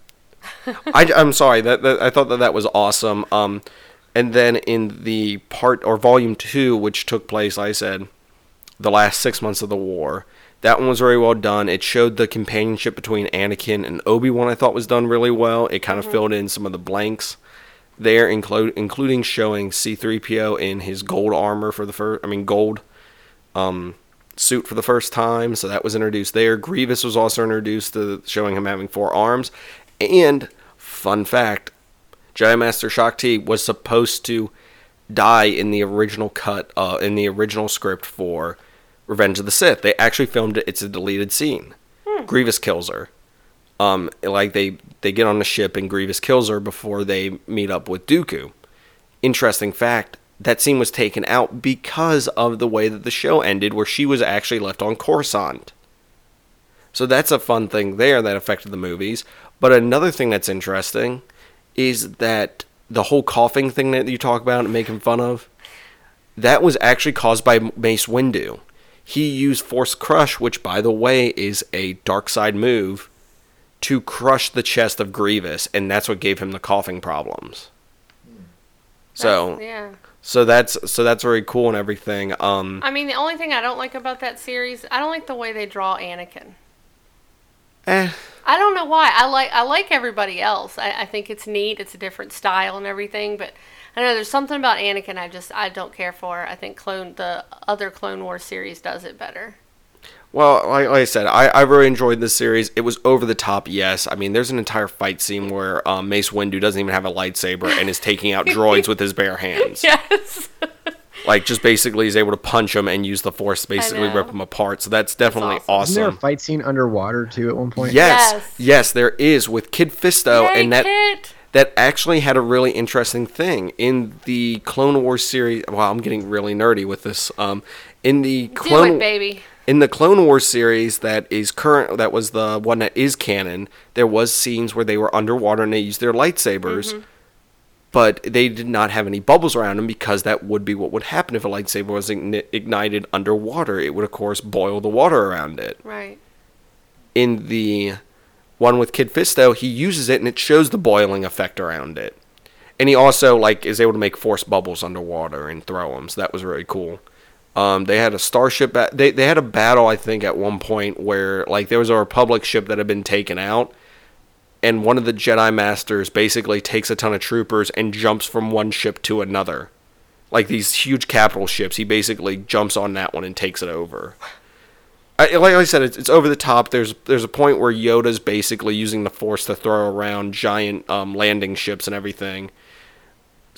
Speaker 1: I, I'm sorry that, that I thought that that was awesome. Um, and then in the part or volume two, which took place, like I said, the last six months of the war. That one was very well done. It showed the companionship between Anakin and Obi Wan. I thought was done really well. It kind of filled in some of the blanks there, include including showing C-3PO in his gold armor for the first. I mean gold um, suit for the first time, so that was introduced there. Grievous was also introduced, to showing him having four arms. And fun fact, Jedi Master Shaak Ti was supposed to die in the original cut, uh, in the original script for Revenge of the Sith. They actually filmed it. It's a deleted scene. Grievous kills her. Um, like they they get on the ship and Grievous kills her before they meet up with Dooku. Interesting fact: that scene was taken out because of the way that the show ended, where she was actually left on Coruscant. So that's a fun thing there that affected the movies. But another thing that's interesting is that the whole coughing thing that you talk about and making fun of, that was actually caused by Mace Windu. He used Force Crush, which, by the way, is a dark side move, to crush the chest of Grievous, and that's what gave him the coughing problems. Hmm. So,
Speaker 2: That's- yeah.
Speaker 1: So that's so that's very cool and everything. Um,
Speaker 2: I mean, the only thing I don't like about that series, I don't like the way they draw Anakin.
Speaker 1: eh,
Speaker 2: I don't know why. I like I like everybody else. I, I think it's neat. It's a different style and everything. But I know there's something about Anakin I just I don't care for. I think clone the other Clone Wars series does it better.
Speaker 1: Well, like, like I said, I, I really enjoyed this series. It was over the top, yes. I mean, there's an entire fight scene where um, Mace Windu doesn't even have a lightsaber and is taking out droids with his bare hands.
Speaker 2: Yes.
Speaker 1: Like, just basically is able to punch them and use the force to basically rip them apart. So that's definitely
Speaker 2: awesome.
Speaker 3: Isn't there a fight scene underwater too at one point?
Speaker 1: Yes,
Speaker 2: Yes.
Speaker 1: yes, there is with Kit Fisto,
Speaker 2: Yay,
Speaker 1: and that
Speaker 2: Kit!
Speaker 1: that actually had a really interesting thing in the Clone Wars series. Wow, I'm getting really nerdy with this. Um, in the
Speaker 2: Do
Speaker 1: Clone
Speaker 2: it, baby.
Speaker 1: In the Clone Wars series that is current that was the one that is canon, there was scenes where they were underwater and they used their lightsabers.
Speaker 2: Mm-hmm.
Speaker 1: But they did not have any bubbles around them because that would be what would happen if a lightsaber was igni- ignited underwater. It would, of course, boil the water around it.
Speaker 2: Right.
Speaker 1: In the one with Kit Fisto, he uses it and it shows the boiling effect around it. And he also like is able to make force bubbles underwater and throw them. So that was really cool. Um, they had a starship. Ba- they they had a battle I think at one point where like there was a Republic ship that had been taken out, and one of the Jedi Masters basically takes a ton of troopers and jumps from one ship to another, like these huge capital ships. He basically jumps on that one and takes it over. I, like I said, it's, it's over the top. There's there's a point where Yoda's basically using the Force to throw around giant um, landing ships and everything.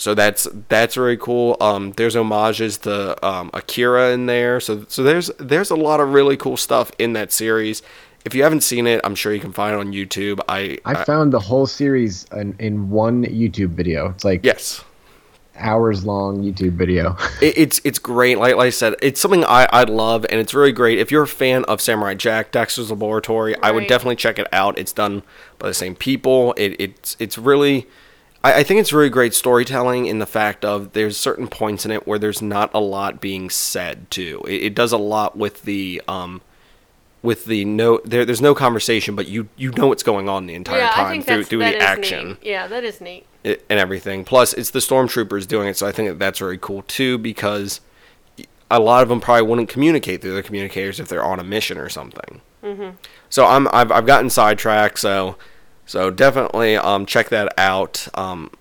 Speaker 1: So that's that's really cool. Um, there's homages to um, Akira in there. So so there's there's a lot of really cool stuff in that series. If you haven't seen it, I'm sure you can find it on YouTube. I,
Speaker 3: I found the whole series in, in one YouTube video. It's like
Speaker 1: yes.
Speaker 3: hours long YouTube video.
Speaker 1: it, it's it's great. Like, like I said, it's something I, I love, and it's really great. If you're a fan of Samurai Jack, Dexter's Laboratory, I would definitely check it out. It's done by the same people. It, it's it's really, I, I think it's really great storytelling in the fact of there's certain points in it where there's not a lot being said too. It, it does a lot with the um. With the no, there, there's no conversation, but you you know what's going on the entire
Speaker 2: yeah,
Speaker 1: time through through the action
Speaker 2: neat. Yeah, that is neat.
Speaker 1: it, and everything. Plus, it's the stormtroopers doing it, so I think that that's very cool too because a lot of them probably wouldn't communicate through their communicators if they're on a mission or something. Mm-hmm. So I'm I've, I've gotten sidetracked. So so definitely um check that out. Um,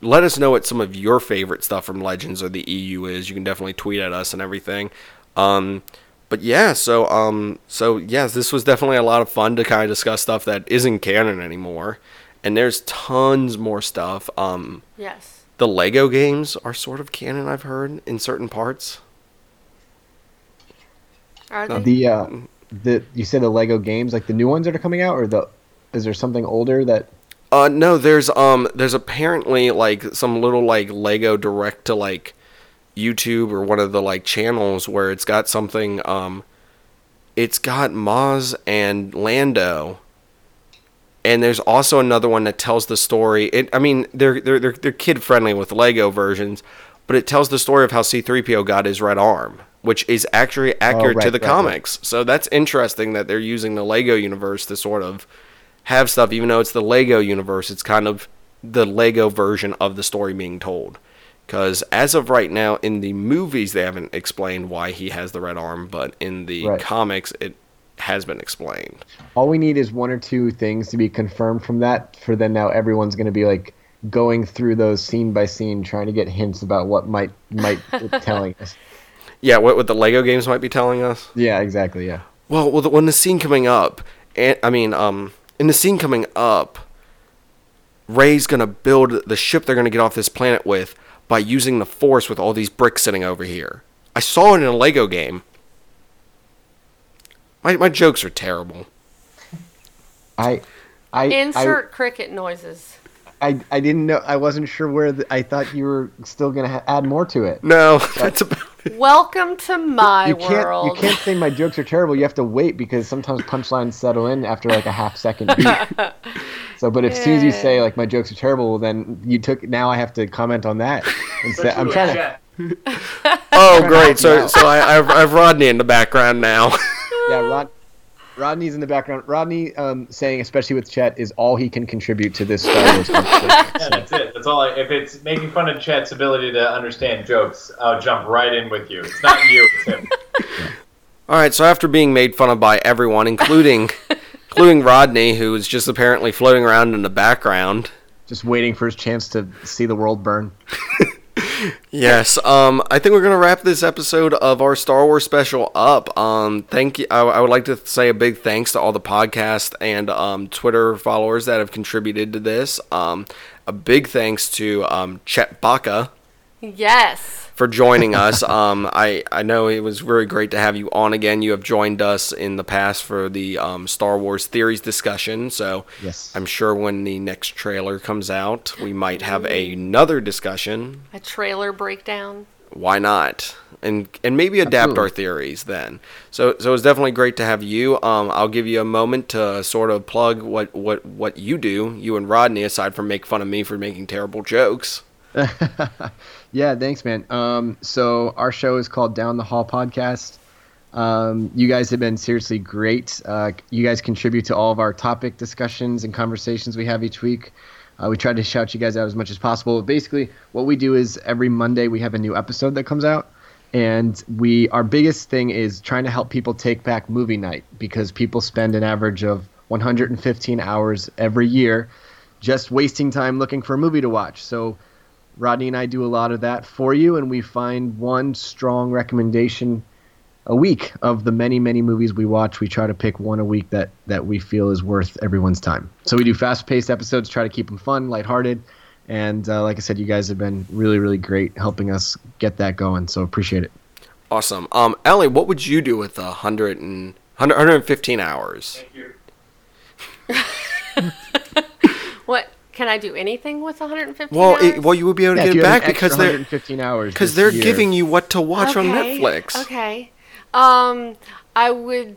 Speaker 1: let us know what some of your favorite stuff from Legends or the EU is. You can definitely tweet at us and everything. Um, but yeah, so um, so yes, this was definitely a lot of fun to kind of discuss stuff that isn't canon anymore, and there's tons more stuff. Um,
Speaker 2: Yes.
Speaker 1: the Lego games are sort of canon, I've heard in certain parts.
Speaker 2: Are they?
Speaker 3: the uh, the you said the Lego games, like the new ones that are coming out, or the is there something older that
Speaker 1: Uh, no, there's um, there's apparently like some little like Lego direct to like YouTube or one of the like channels where it's got something um, it's got Maz and Lando, and there's also another one that tells the story. It, I mean, they're they're they're, they're kid friendly with Lego versions, but it tells the story of how C-3PO got his red arm, which is actually accurate to
Speaker 3: right,
Speaker 1: the
Speaker 3: right, right.
Speaker 1: comics. So that's interesting that they're using the Lego universe to sort of have stuff, even though it's the Lego universe. It's kind of the Lego version of the story being told. Because as of right now, in the movies, they haven't explained why he has the red arm, but in the
Speaker 3: Right.
Speaker 1: comics, it has been explained.
Speaker 3: all we need is one or two things to be confirmed from that for then now everyone's going to be like going through those scene by scene trying to get hints about what might might telling us
Speaker 1: Yeah, what what the Lego games might be telling us.
Speaker 3: Yeah, exactly. Yeah.
Speaker 1: Well, well, the, when the scene coming up, and I mean, um, in the scene coming up, Rey's gonna build the ship they're gonna get off this planet with by using the Force with all these bricks sitting over here. I saw it in a Lego game. My my jokes are terrible.
Speaker 3: I, I,
Speaker 2: Insert cricket noises.
Speaker 3: I, I, I didn't know. I wasn't sure where. The, I thought you were still gonna ha- add more to it.
Speaker 1: No, that's about it.
Speaker 2: Welcome to my
Speaker 3: you can't.
Speaker 2: world.
Speaker 3: You can't say my jokes are terrible. You have to wait because sometimes punchlines settle in after like a half second. so, but as soon as you say like my jokes are terrible, well, then you took. Now I have to comment on that. Instead, I'm trying to.
Speaker 1: Oh, great! So so I I've, I've Rodney in the background now.
Speaker 3: Yeah, Rod, Rodney's in the background. Rodney um, saying, especially with Chet, is all he can contribute to this Star Wars conversation.
Speaker 9: Yeah, that's it. That's all. I, if it's making fun of Chet's ability to understand jokes, I'll jump right in with you. It's not you, it's him.
Speaker 1: All right, so after being made fun of by everyone, including including Rodney, who is just apparently floating around in the background.
Speaker 3: Just waiting for his chance to see the world burn.
Speaker 1: Yes, um, I think we're gonna wrap this episode of our Star Wars special up. Um, thank you. I, I would like to say a big thanks to all the podcast and um, Twitter followers that have contributed to this. Um, a big thanks to um, Chet Baca
Speaker 2: yes.
Speaker 1: for joining us. Um, I I know it was very great to have you on again. You have joined us in the past for the um, Star Wars theories discussion. So
Speaker 3: Yes.
Speaker 1: I'm sure when the next trailer comes out, we might have another discussion.
Speaker 2: A trailer breakdown.
Speaker 1: Why not? And and maybe adapt
Speaker 3: Absolutely.
Speaker 1: our theories then. So so it's definitely great to have you. Um, I'll give you a moment to sort of plug what what what you do, you and Rodney, aside from make fun of me for making terrible jokes.
Speaker 3: yeah, thanks, man. Um, so our show is called Down the Hall Podcast. Um, you guys have been seriously great. Uh, you guys contribute to all of our topic discussions and conversations we have each week. Uh, we try to shout you guys out as much as possible. Basically, what we do is every Monday we have a new episode that comes out, and we our biggest thing is trying to help people take back movie night because people spend an average of 115 hours every year just wasting time looking for a movie to watch. So Rodney and I do a lot of that for you, and we find one strong recommendation a week of the many, many movies we watch. We try to pick one a week that, that we feel is worth everyone's time. So we do fast paced episodes, try to keep them fun, lighthearted. And uh, like I said, you guys have been really, really great helping us get that going. So appreciate it.
Speaker 1: Awesome. Um, Ellie, what would you do with a hundred and 100, 115 hours?
Speaker 2: What can I do? Anything with 115?
Speaker 1: Well,
Speaker 2: hours?
Speaker 1: it, well, you would be able to
Speaker 3: Yeah,
Speaker 1: get it back because they're
Speaker 3: 115 hours
Speaker 1: because they're
Speaker 3: year.
Speaker 1: giving you what to watch on Netflix.
Speaker 2: Okay. Um, I would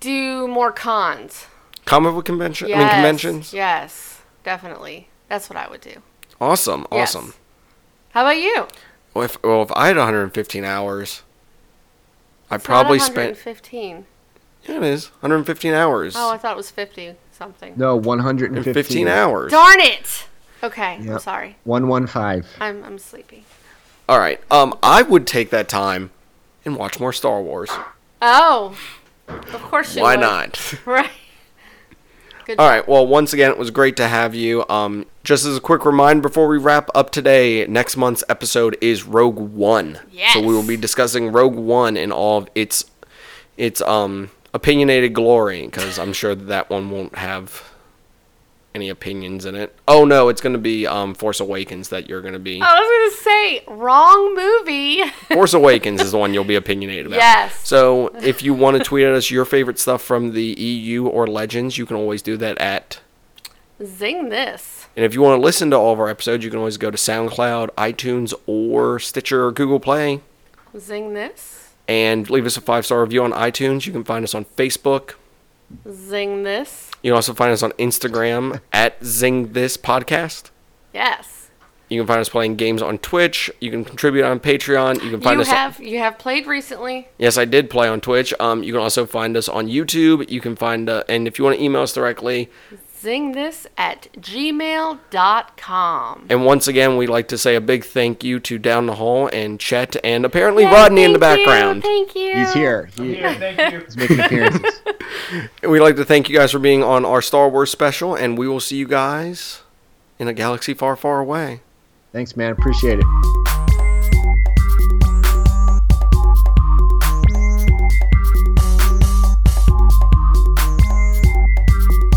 Speaker 2: do more cons.
Speaker 1: Comic book convention.
Speaker 2: Yes,
Speaker 1: I mean conventions.
Speaker 2: Yes, definitely. That's what I would do.
Speaker 1: Awesome.
Speaker 2: Yes.
Speaker 1: Awesome.
Speaker 2: How about you?
Speaker 1: Well, if well, if I had 115 hours, I
Speaker 2: It's not
Speaker 1: probably spent.
Speaker 2: 115.
Speaker 1: Yeah, it is 115 hours.
Speaker 2: Oh, I thought it was 50 something.
Speaker 3: No, 115.
Speaker 1: 15 hours.
Speaker 2: Darn it! Okay, I'm sorry.
Speaker 3: 115.
Speaker 2: I'm I'm sleepy.
Speaker 1: All right. Um, I would take that time and watch more Star Wars.
Speaker 2: Oh, of course you
Speaker 1: Why
Speaker 2: would.
Speaker 1: not?
Speaker 2: Right. Good
Speaker 1: All
Speaker 2: job.
Speaker 1: right. Well, once again, it was great to have you. Um, just as a quick reminder before we wrap up today, next month's episode is Rogue One. So we will be discussing Rogue One in all of its its um opinionated glory, because I'm sure that, that one won't have any opinions in it. Oh no, it's going to be um Force Awakens that you're going to be.
Speaker 2: I was gonna say wrong movie.
Speaker 1: Force Awakens is the one you'll be opinionated about.
Speaker 2: Yes.
Speaker 1: So if you want to tweet at us your favorite stuff from the EU or Legends, you can always do that at
Speaker 2: Zing this.
Speaker 1: And if you want to listen to all of our episodes, you can always go to SoundCloud, iTunes, or Stitcher or Google Play
Speaker 2: Zing this.
Speaker 1: And leave us a five star review on iTunes. You can find us on Facebook.
Speaker 2: Zing this.
Speaker 1: You can also find us on Instagram at Zing This Podcast.
Speaker 2: Yes.
Speaker 1: You can find us playing games on Twitch. You can contribute on Patreon. You can find
Speaker 2: You
Speaker 1: us.
Speaker 2: have you have played recently.
Speaker 1: yes, I did play on Twitch. Um, you can also find us on YouTube. You can find, uh, and if you want to email us directly,
Speaker 2: Zing this at gmail.com.
Speaker 1: and once again, we'd like to say a big thank you to Down the Hall and Chet and apparently
Speaker 2: Yay,
Speaker 1: Rodney in the
Speaker 2: thank you,
Speaker 1: background.
Speaker 2: Thank you.
Speaker 3: He's here. He,
Speaker 9: Here, thank you.
Speaker 3: he's making appearances.
Speaker 1: We'd like to thank you guys for being on our Star Wars special, and we will see you guys in a galaxy far, far away.
Speaker 3: Thanks, man. Appreciate it.